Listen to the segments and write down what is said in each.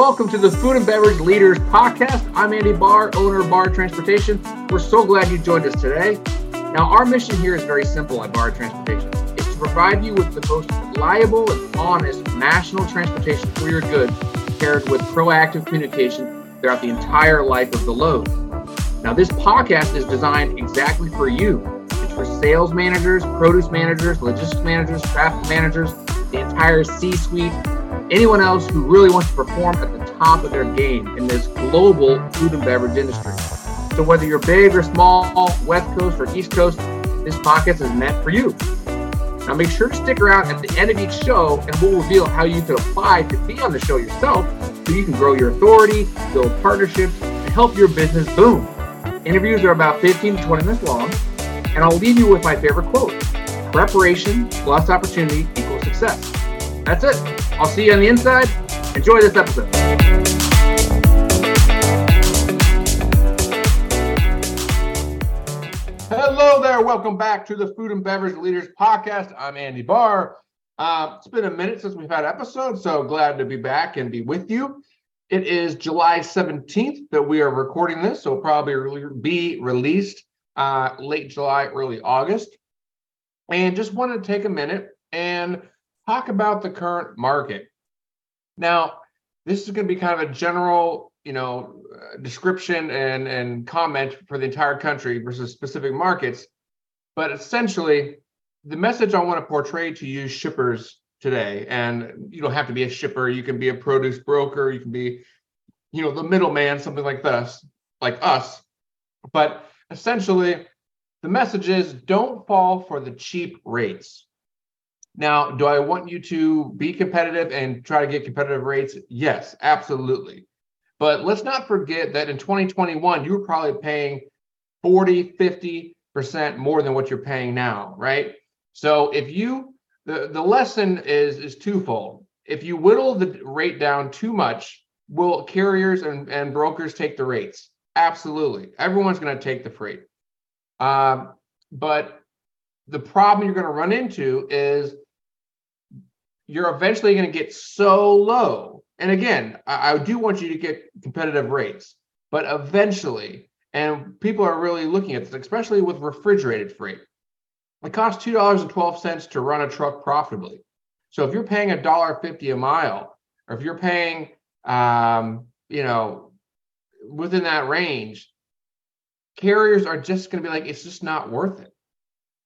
welcome to the Food and Beverage Leaders Podcast. I'm Andy Bahr, owner of Bahr Transportation. We're so glad you joined us today. Now, our mission here is very simple at Bahr Transportation. It's to provide you with the most reliable and honest national transportation for your goods, paired with proactive communication throughout the entire life of the load. Now, this podcast is designed exactly for you. It's for sales managers, produce managers, logistics managers, traffic managers, the entire C-suite, anyone else who really wants to perform at the top of their game in this global food and beverage industry. So whether you're big or small, West Coast or East Coast, this podcast is meant for you. Now make sure to stick around at the end of each show and we'll reveal how you can apply to be on the show yourself so you can grow your authority, build partnerships, and help your business boom. Interviews are about 15 to 20 minutes long, and I'll leave you with my favorite quote. Preparation plus opportunity equals success. That's it. I'll see you on the inside. Enjoy this episode. Hello there. Welcome back to the Food and Beverage Leaders Podcast. I'm Andy Bahr. Uh, it's been a minute since we've had episodes, so glad to be back and be with you. It is July 17th that we are recording this, so probably be released uh, late July, early August. And just wanted to take a minute and talk about the current market. Now, this is going to be kind of a general, you know, uh, description and and comment for the entire country versus specific markets, but essentially, the message I want to portray to you shippers today, and you don't have to be a shipper. You can be a produce broker. You can be, you know, the middleman, something like this, like us. But essentially, the message is don't fall for the cheap rates. Now, do I want you to be competitive and try to get competitive rates? Yes, absolutely. But let's not forget that in 2021, you were probably paying 40, 50% more than what you're paying now, right? So if you the, the lesson is is twofold. If you whittle the rate down too much, will carriers and, and brokers take the rates? Absolutely. Everyone's going to take the freight. Um, but the problem you're going to run into is you're eventually going to get so low. And again, I, I, do want you to get competitive rates, but eventually, and people are really looking at this, especially with refrigerated freight. It costs two dollars and twelve cents to run a truck profitably. So if you're paying a dollar fifty a mile, or if you're paying, um, you know, within that range, carriers are just going to be like, it's just not worth it.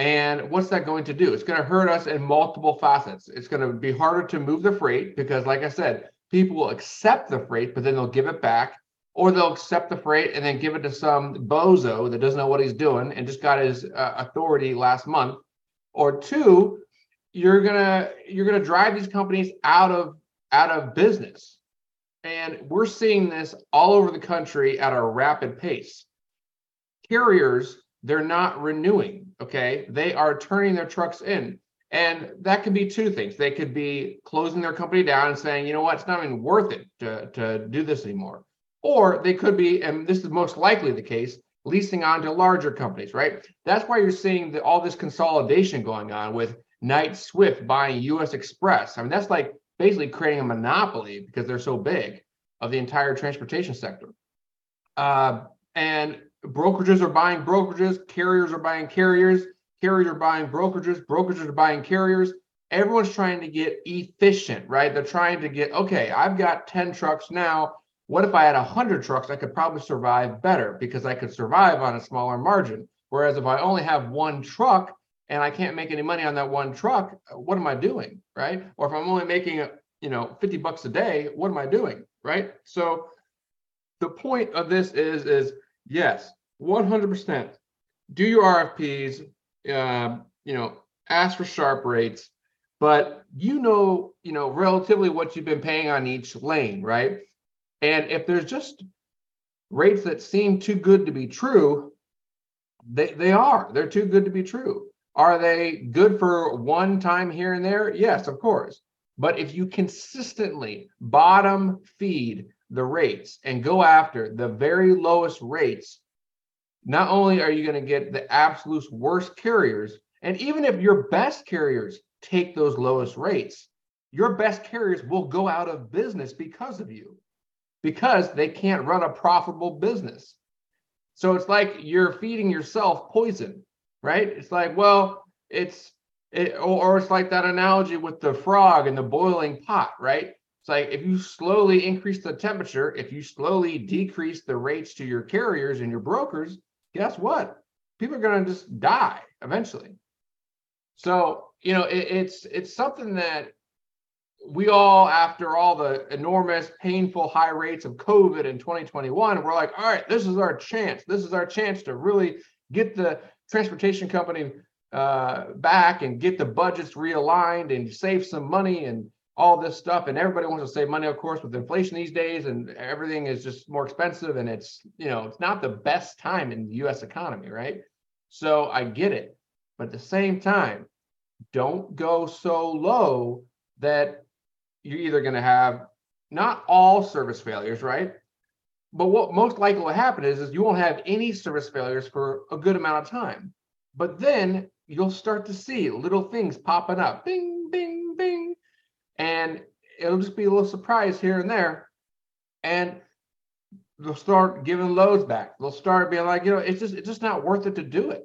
And what's that going to do? It's going to hurt us in multiple facets. It's going to be harder to move the freight because, like I said, people will accept the freight, but then they'll give it back, or they'll accept the freight and then give it to some bozo that doesn't know what he's doing and just got his uh, authority last month. Or two, you're gonna you're gonna drive these companies out of out of business, and we're seeing this all over the country at a rapid pace. Carriers they're not renewing. Okay. They are turning their trucks in. And that could be two things. They could be closing their company down and saying, you know what, it's not even worth it to, to do this anymore. Or they could be, and this is most likely the case, leasing on to larger companies, right? That's why you're seeing the, all this consolidation going on with Knight Swift buying US Xpress. I mean, that's like basically creating a monopoly because they're so big of the entire transportation sector. Uh, and brokerages are buying brokerages, carriers are buying carriers, carriers are buying brokerages, brokerages are buying carriers. Everyone's trying to get efficient, right? They're trying to get, okay, I've got 10 trucks now. What if I had 100 trucks? I could probably survive better because I could survive on a smaller margin. Whereas if I only have one truck and I can't make any money on that one truck, what am I doing, right? Or if I'm only making, you know, 50 bucks a day, what am I doing, right? So the point of this is is Yes, 100%. Do your RFPs, uh, you know, ask for sharp rates, but you know, you know, relatively what you've been paying on each lane, right? And if there's just rates that seem too good to be true, they, they are. They're too good to be true. Are they good for one time here and there? Yes, of course. But if you consistently bottom feed the rates and go after the very lowest rates, not only are you going to get the absolute worst carriers, and even if your best carriers take those lowest rates, your best carriers will go out of business because of you. because they can't run a profitable business. So it's like you're feeding yourself poison, right? It's like, well, it's it, or, or it's like that analogy with the frog and the boiling pot, right? It's like if you slowly increase the temperature, if you slowly decrease the rates to your carriers and your brokers, guess what? People are going to just die eventually. So, you know, it, it's it's something that we all, after all the enormous, painful high rates of COVID in 2021, we're like, all right, this is our chance. This is our chance to really get the transportation company uh, back and get the budgets realigned and save some money and all this stuff. And everybody wants to save money, of course, with inflation these days, and everything is just more expensive. And it's, you know, it's not the best time in the US economy, right? So I get it. But at the same time, don't go so low that you're either going to have not all service failures, right? But what most likely will happen is, is you won't have any service failures for a good amount of time. But then you'll start to see little things popping up, bing. And it'll just be a little surprise here and there. And they'll start giving loads back. They'll start being like, you know, it's just it's just not worth it to do it.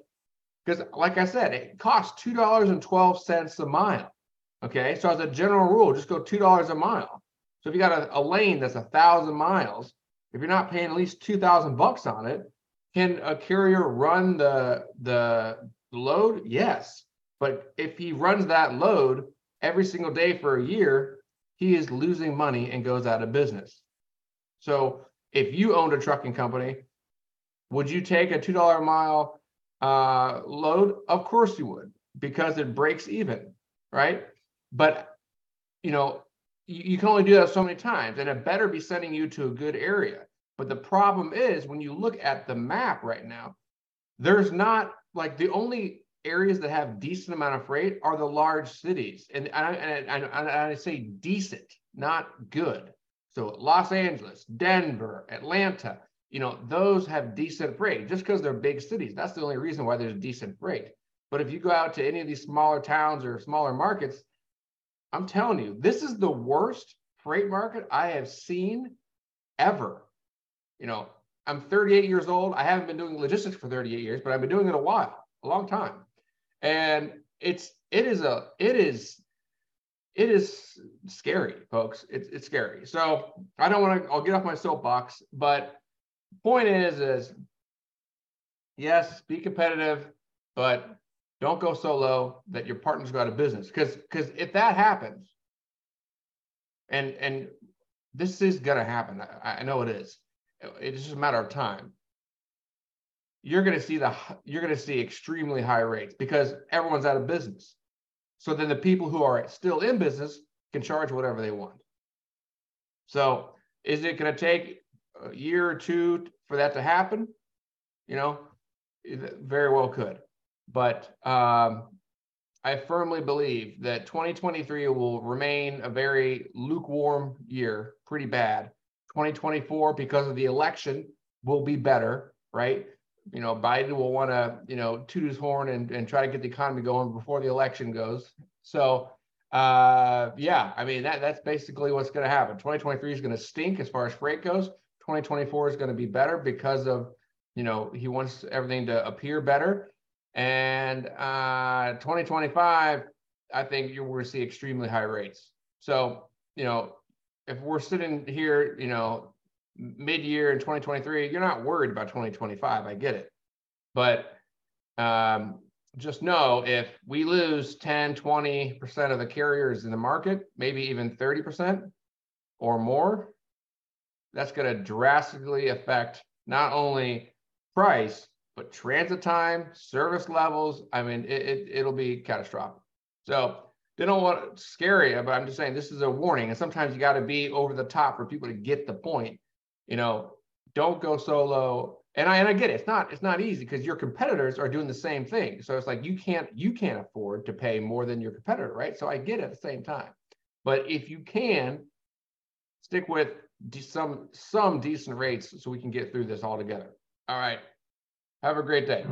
Because like I said, it costs two dollars and twelve cents a mile. Okay, so as a general rule, just go two dollars a mile. So if you got a, a lane that's a thousand miles, if you're not paying at least two thousand bucks on it, can a carrier run the the load? Yes, but if he runs that load every single day for a year, he is losing money and goes out of business. So if you owned a trucking company, would you take a two dollar a mile uh, load? Of course you would, because it breaks even, right? But you know, you, you can only do that so many times, and it better be sending you to a good area. But the problem is when you look at the map right now, there's not like the only areas that have decent amount of freight are the large cities, and I, and and I say decent, not good. So Los Angeles, Denver, Atlanta, you know, those have decent freight just because they're big cities. That's the only reason why there's decent freight. But if you go out to any of these smaller towns or smaller markets, I'm telling you, this is the worst freight market I have seen ever. You know, I'm 38 years old. I haven't been doing logistics for 38 years, but I've been doing it a while, a long time. And it's it is a it is it is scary, folks. It's it's scary. So I don't want to. I'll get off my soapbox, but point is is yes, be competitive, but don't go so low that your partners go out of business. Because because if that happens, and and this is gonna happen. I, I know it is. It's just a matter of time. You're gonna see the you're gonna see extremely high rates because everyone's out of business. So then the people who are still in business can charge whatever they want. So is it going to take a year or two for that to happen? You know, very well could. But um, I firmly believe that 2023 will remain a very lukewarm year, pretty bad. 2024, because of the election, will be better, right? You know, Biden will want to, you know, toot his horn and, and try to get the economy going before the election goes. So, uh, yeah, I mean, that that's basically what's going to happen. 2023 is going to stink as far as freight goes. 2024 is going to be better because of, you know, he wants everything to appear better. And uh, 2025, I think you're going to see extremely high rates. So, you know, if we're sitting here, you know, mid-year in 2023, you're not worried about 2025. I get it. But um, just know if we lose 10, 20% of the carriers in the market, maybe even 30% or more, that's going to drastically affect not only price, but transit time, service levels, I mean, it, it, it'll be catastrophic. So they don't want scary, but I'm just saying this is a warning. And sometimes you got to be over the top for people to get the point. You know, don't go solo. And I and I get it. It's not it's not easy because your competitors are doing the same thing. So it's like you can't you can't afford to pay more than your competitor, right? So I get it at the same time. But if you can stick with some some decent rates so we can get through this all together. All right. Have a great day.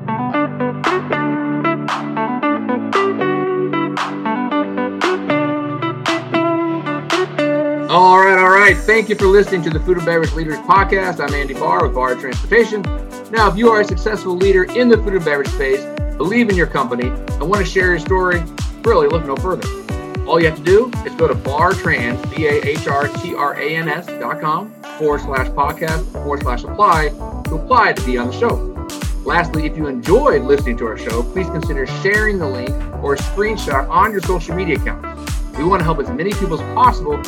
All right, right. Thank you for listening to the Food and Beverage Leaders Podcast. I'm Andy Bahr with Bahr Transportation. Now, if you are a successful leader in the food and beverage space, believe in your company, and want to share your story, really look no further. All you have to do is go to bahrtrans, B-A-H-R-T-R-A-N-S dot com forward slash podcast forward slash apply to apply to be on the show. Lastly, if you enjoyed listening to our show, please consider sharing the link or a screenshot on your social media account. We want to help as many people as possible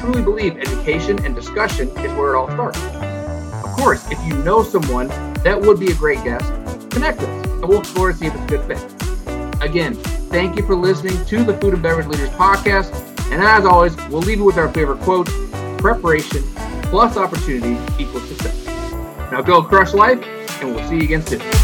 truly believe education and discussion is where it all starts. Of course, if you know someone that would be a great guest, connect us and we'll explore to see if it's a good fit. Again, thank you for listening to the Food and Beverage Leaders Podcast. And as always, we'll leave you with our favorite quote preparation plus opportunity equals success. Now go crush life, and we'll see you again soon.